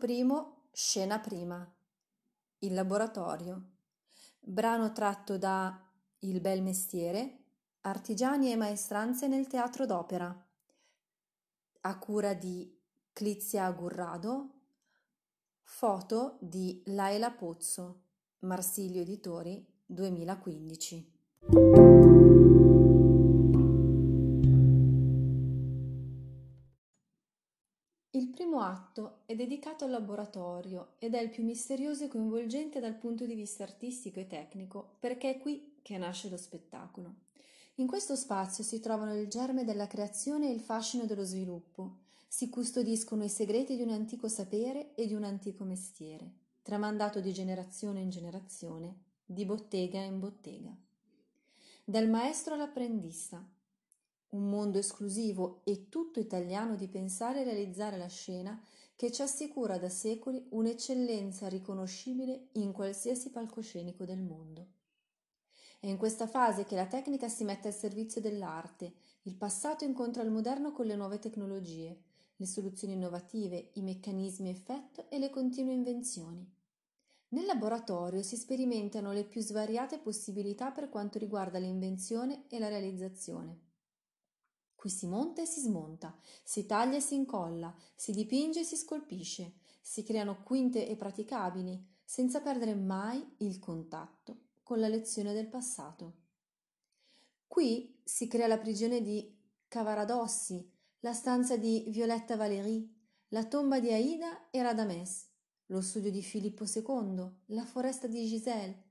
primo, scena prima. Il laboratorio. Brano tratto da Il bel mestiere, artigiani e maestranze nel teatro d'opera. A cura di Clizia Gurrado. Foto di Laila Pozzo. Marsilio Editori 2015. Primo atto è dedicato al laboratorio ed è il più misterioso e coinvolgente dal punto di vista artistico e tecnico, perché è qui che nasce lo spettacolo. In questo spazio si trovano il germe della creazione e il fascino dello sviluppo, si custodiscono i segreti di un antico sapere e di un antico mestiere, tramandato di generazione in generazione, di bottega in bottega. Dal maestro all'apprendista, un mondo esclusivo e tutto italiano di pensare e realizzare la scena che ci assicura da secoli un'eccellenza riconoscibile in qualsiasi palcoscenico del mondo. È in questa fase che la tecnica si mette al servizio dell'arte, il passato incontra il moderno con le nuove tecnologie, le soluzioni innovative, i meccanismi effetto e le continue invenzioni. Nel laboratorio si sperimentano le più svariate possibilità per quanto riguarda l'invenzione e la realizzazione. Qui si monta e si smonta, si taglia e si incolla, si dipinge e si scolpisce, si creano quinte e praticabili, senza perdere mai il contatto con la lezione del passato. Qui si crea la prigione di Cavaradossi, la stanza di Violetta Valéry, la tomba di Aida e Radames, lo studio di Filippo II, la foresta di Giselle,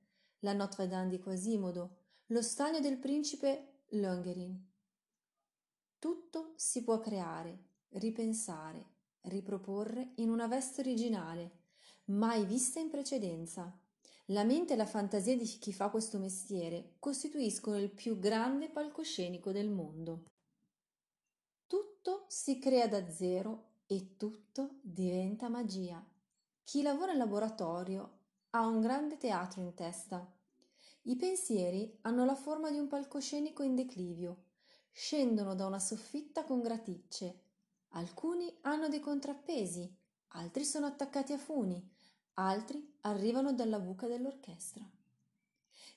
la Notre Dame di Quasimodo, lo stagno del principe Longerin. Tutto si può creare, ripensare, riproporre in una veste originale, mai vista in precedenza. La mente e la fantasia di chi fa questo mestiere costituiscono il più grande palcoscenico del mondo. Tutto si crea da zero e tutto diventa magia. Chi lavora in laboratorio ha un grande teatro in testa. I pensieri hanno la forma di un palcoscenico in declivio, scendono da una soffitta con graticce. Alcuni hanno dei contrappesi, altri sono attaccati a funi, altri arrivano dalla buca dell'orchestra.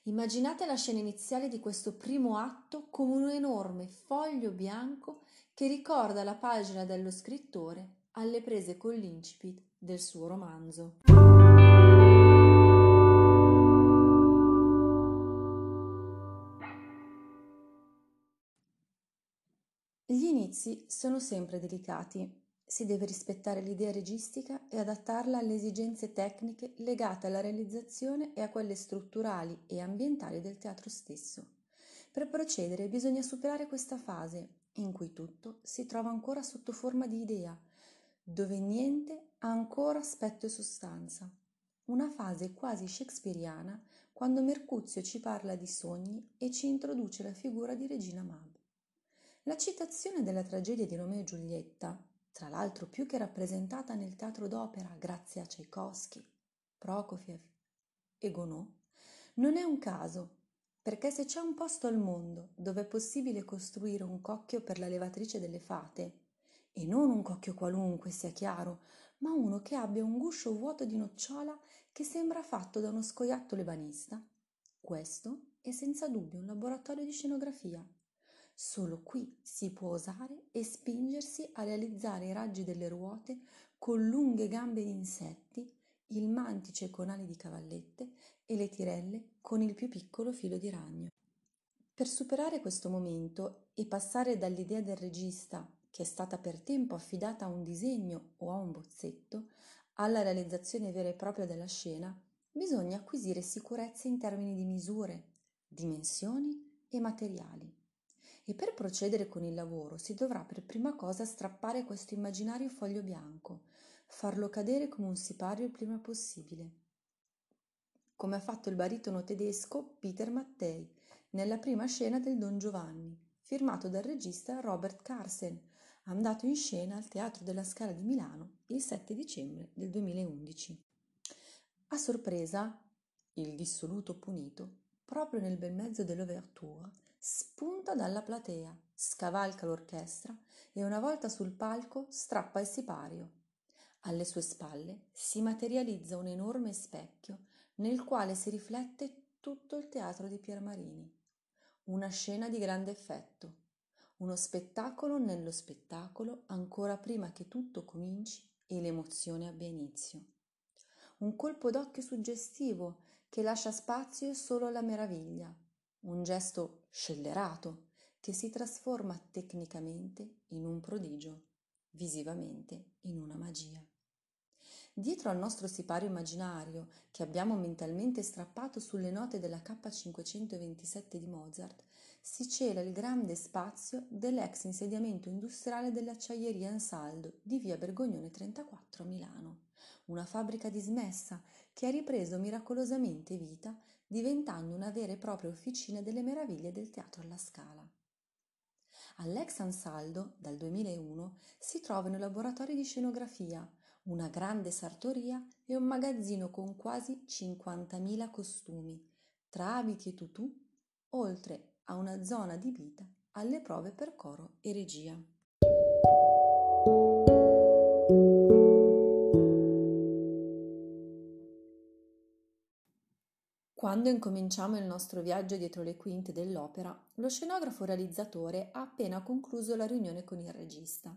Immaginate la scena iniziale di questo primo atto come un enorme foglio bianco che ricorda la pagina dello scrittore alle prese con l'incipit del suo romanzo. Gli inizi sono sempre delicati. Si deve rispettare l'idea registica e adattarla alle esigenze tecniche legate alla realizzazione e a quelle strutturali e ambientali del teatro stesso. Per procedere bisogna superare questa fase, in cui tutto si trova ancora sotto forma di idea, dove niente ha ancora aspetto e sostanza. Una fase quasi shakespeariana quando Mercuzio ci parla di sogni e ci introduce la figura di Regina Mab. La citazione della tragedia di Romeo e Giulietta, tra l'altro più che rappresentata nel teatro d'opera grazie a Tchaikovsky, Prokofiev e Gounod, non è un caso, perché se c'è un posto al mondo dove è possibile costruire un cocchio per la levatrice delle fate, e non un cocchio qualunque, sia chiaro, ma uno che abbia un guscio vuoto di nocciola che sembra fatto da uno scoiattolo ebanista, questo è senza dubbio un laboratorio di scenografia. Solo qui si può osare e spingersi a realizzare i raggi delle ruote con lunghe gambe di insetti, il mantice con ali di cavallette e le tirelle con il più piccolo filo di ragno. Per superare questo momento e passare dall'idea del regista, che è stata per tempo affidata a un disegno o a un bozzetto, alla realizzazione vera e propria della scena, bisogna acquisire sicurezza in termini di misure, dimensioni e materiali e per procedere con il lavoro si dovrà per prima cosa strappare questo immaginario foglio bianco, farlo cadere come un sipario il prima possibile. Come ha fatto il baritono tedesco Peter Mattei nella prima scena del Don Giovanni, firmato dal regista Robert Carsen, andato in scena al Teatro della Scala di Milano il 7 dicembre del 2011. A sorpresa, il dissoluto punito, proprio nel bel mezzo dell'ouverture, spunta dalla platea, scavalca l'orchestra e una volta sul palco strappa il sipario. Alle sue spalle si materializza un enorme specchio nel quale si riflette tutto il teatro di Piermarini. Una scena di grande effetto, uno spettacolo nello spettacolo ancora prima che tutto cominci e l'emozione abbia inizio. Un colpo d'occhio suggestivo che lascia spazio solo alla meraviglia, un gesto scellerato che si trasforma tecnicamente in un prodigio, visivamente in una magia. Dietro al nostro sipario immaginario, che abbiamo mentalmente strappato sulle note della K527 di Mozart, si cela il grande spazio dell'ex insediamento industriale dell'acciaieria Ansaldo di via Bergognone 34 a Milano, una fabbrica dismessa che ha ripreso miracolosamente vita diventando una vera e propria officina delle meraviglie del teatro alla Scala. All'ex Ansaldo, dal 2001, si trovano laboratori di scenografia, una grande sartoria e un magazzino con quasi 50.000 costumi, tra abiti e tutù, oltre a una zona adibita alle prove per coro e regia. Quando incominciamo il nostro viaggio dietro le quinte dell'opera, lo scenografo realizzatore ha appena concluso la riunione con il regista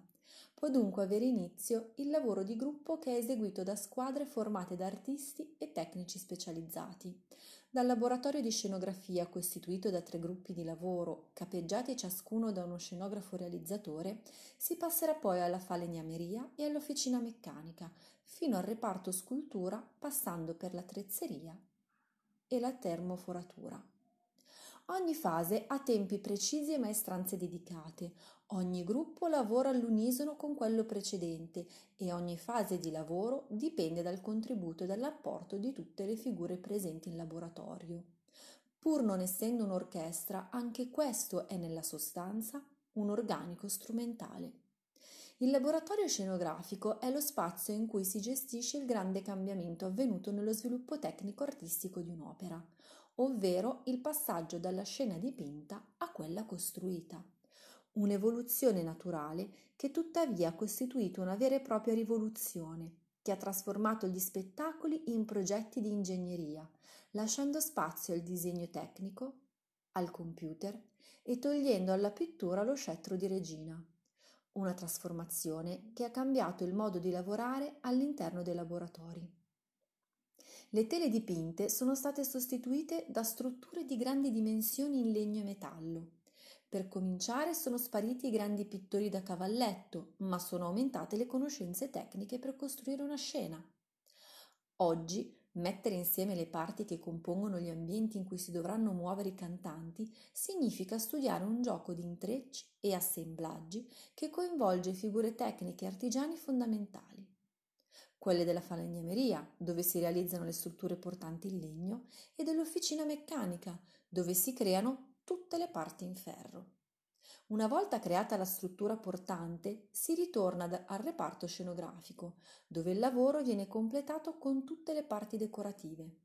Può dunque avere inizio il lavoro di gruppo che è eseguito da squadre formate da artisti e tecnici specializzati. Dal laboratorio di scenografia costituito da tre gruppi di lavoro, capeggiati ciascuno da uno scenografo realizzatore, si passerà poi alla falegnameria e all'officina meccanica, fino al reparto scultura passando per la trezzeria e la termoforatura. Ogni fase ha tempi precisi e maestranze dedicate, Ogni gruppo lavora all'unisono con quello precedente e ogni fase di lavoro dipende dal contributo e dall'apporto di tutte le figure presenti in laboratorio. Pur non essendo un'orchestra, anche questo è nella sostanza un organico strumentale. Il laboratorio scenografico è lo spazio in cui si gestisce il grande cambiamento avvenuto nello sviluppo tecnico-artistico di un'opera, ovvero il passaggio dalla scena dipinta a quella costruita un'evoluzione naturale che tuttavia ha costituito una vera e propria rivoluzione, che ha trasformato gli spettacoli in progetti di ingegneria, lasciando spazio al disegno tecnico, al computer e togliendo alla pittura lo scettro di regina. Una trasformazione che ha cambiato il modo di lavorare all'interno dei laboratori. Le tele dipinte sono state sostituite da strutture di grandi dimensioni in legno e metallo, per cominciare sono spariti i grandi pittori da cavalletto, ma sono aumentate le conoscenze tecniche per costruire una scena. Oggi mettere insieme le parti che compongono gli ambienti in cui si dovranno muovere i cantanti significa studiare un gioco di intrecci e assemblaggi che coinvolge figure tecniche e artigiani fondamentali. Quelle della falegnameria, dove si realizzano le strutture portanti in legno, e dell'officina meccanica, dove si creano tutte le parti in ferro. Una volta creata la struttura portante, si ritorna al reparto scenografico, dove il lavoro viene completato con tutte le parti decorative.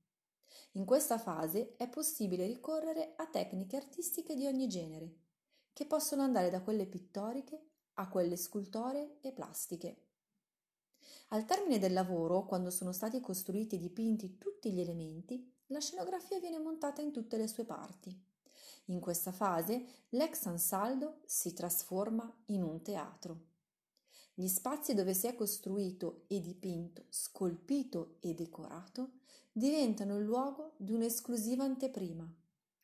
In questa fase è possibile ricorrere a tecniche artistiche di ogni genere, che possono andare da quelle pittoriche a quelle scultoree e plastiche. Al termine del lavoro, quando sono stati costruiti e dipinti tutti gli elementi, la scenografia viene montata in tutte le sue parti. In questa fase l'ex Ansaldo si trasforma in un teatro. Gli spazi dove si è costruito e dipinto, scolpito e decorato diventano il luogo di un'esclusiva anteprima,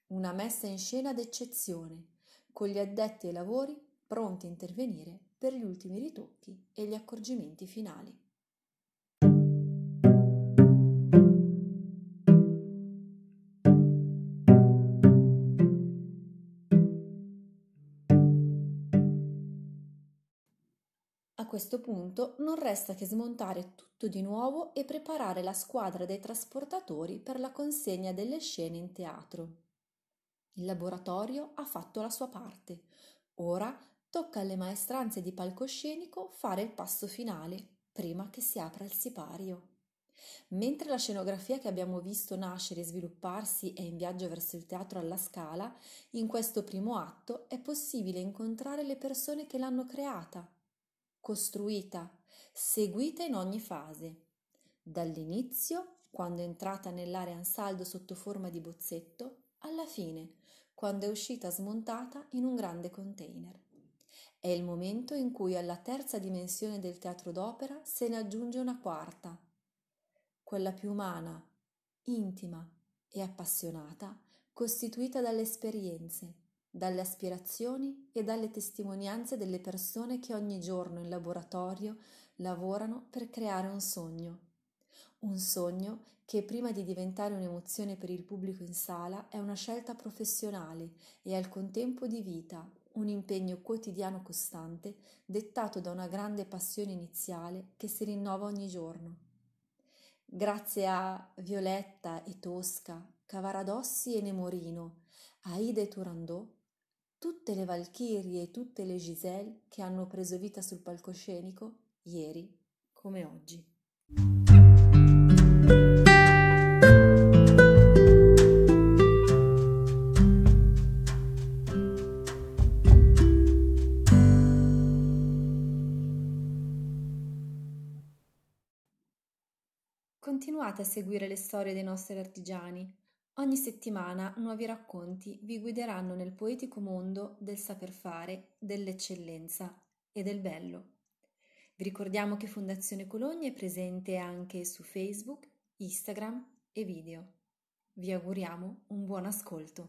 una messa in scena d'eccezione, con gli addetti ai lavori pronti a intervenire per gli ultimi ritocchi e gli accorgimenti finali. Questo punto non resta che smontare tutto di nuovo e preparare la squadra dei trasportatori per la consegna delle scene in teatro. Il laboratorio ha fatto la sua parte. Ora tocca alle maestranze di palcoscenico fare il passo finale, prima che si apra il sipario. Mentre la scenografia che abbiamo visto nascere e svilupparsi è in viaggio verso il teatro alla Scala, in questo primo atto è possibile incontrare le persone che l'hanno creata, costruita, seguita in ogni fase, dall'inizio, quando è entrata nell'area ansaldo sotto forma di bozzetto, alla fine, quando è uscita smontata in un grande container. È il momento in cui alla terza dimensione del teatro d'opera se ne aggiunge una quarta, quella più umana, intima e appassionata, costituita dalle esperienze, dalle aspirazioni e dalle testimonianze delle persone che ogni giorno in laboratorio lavorano per creare un sogno. Un sogno che prima di diventare un'emozione per il pubblico in sala è una scelta professionale e al contempo di vita, un impegno quotidiano costante dettato da una grande passione iniziale che si rinnova ogni giorno. Grazie a Violetta e Tosca, Cavaradossi e Nemorino, Aida e Turandot, tutte le Valchirie e tutte le Giselle che hanno preso vita sul palcoscenico ieri come oggi. Continuate a seguire le storie dei nostri artigiani. Ogni settimana nuovi racconti vi guideranno nel poetico mondo del saper fare, dell'eccellenza e del bello. Vi ricordiamo che Fondazione Cologna è presente anche su Facebook, Instagram e video. Vi auguriamo un buon ascolto.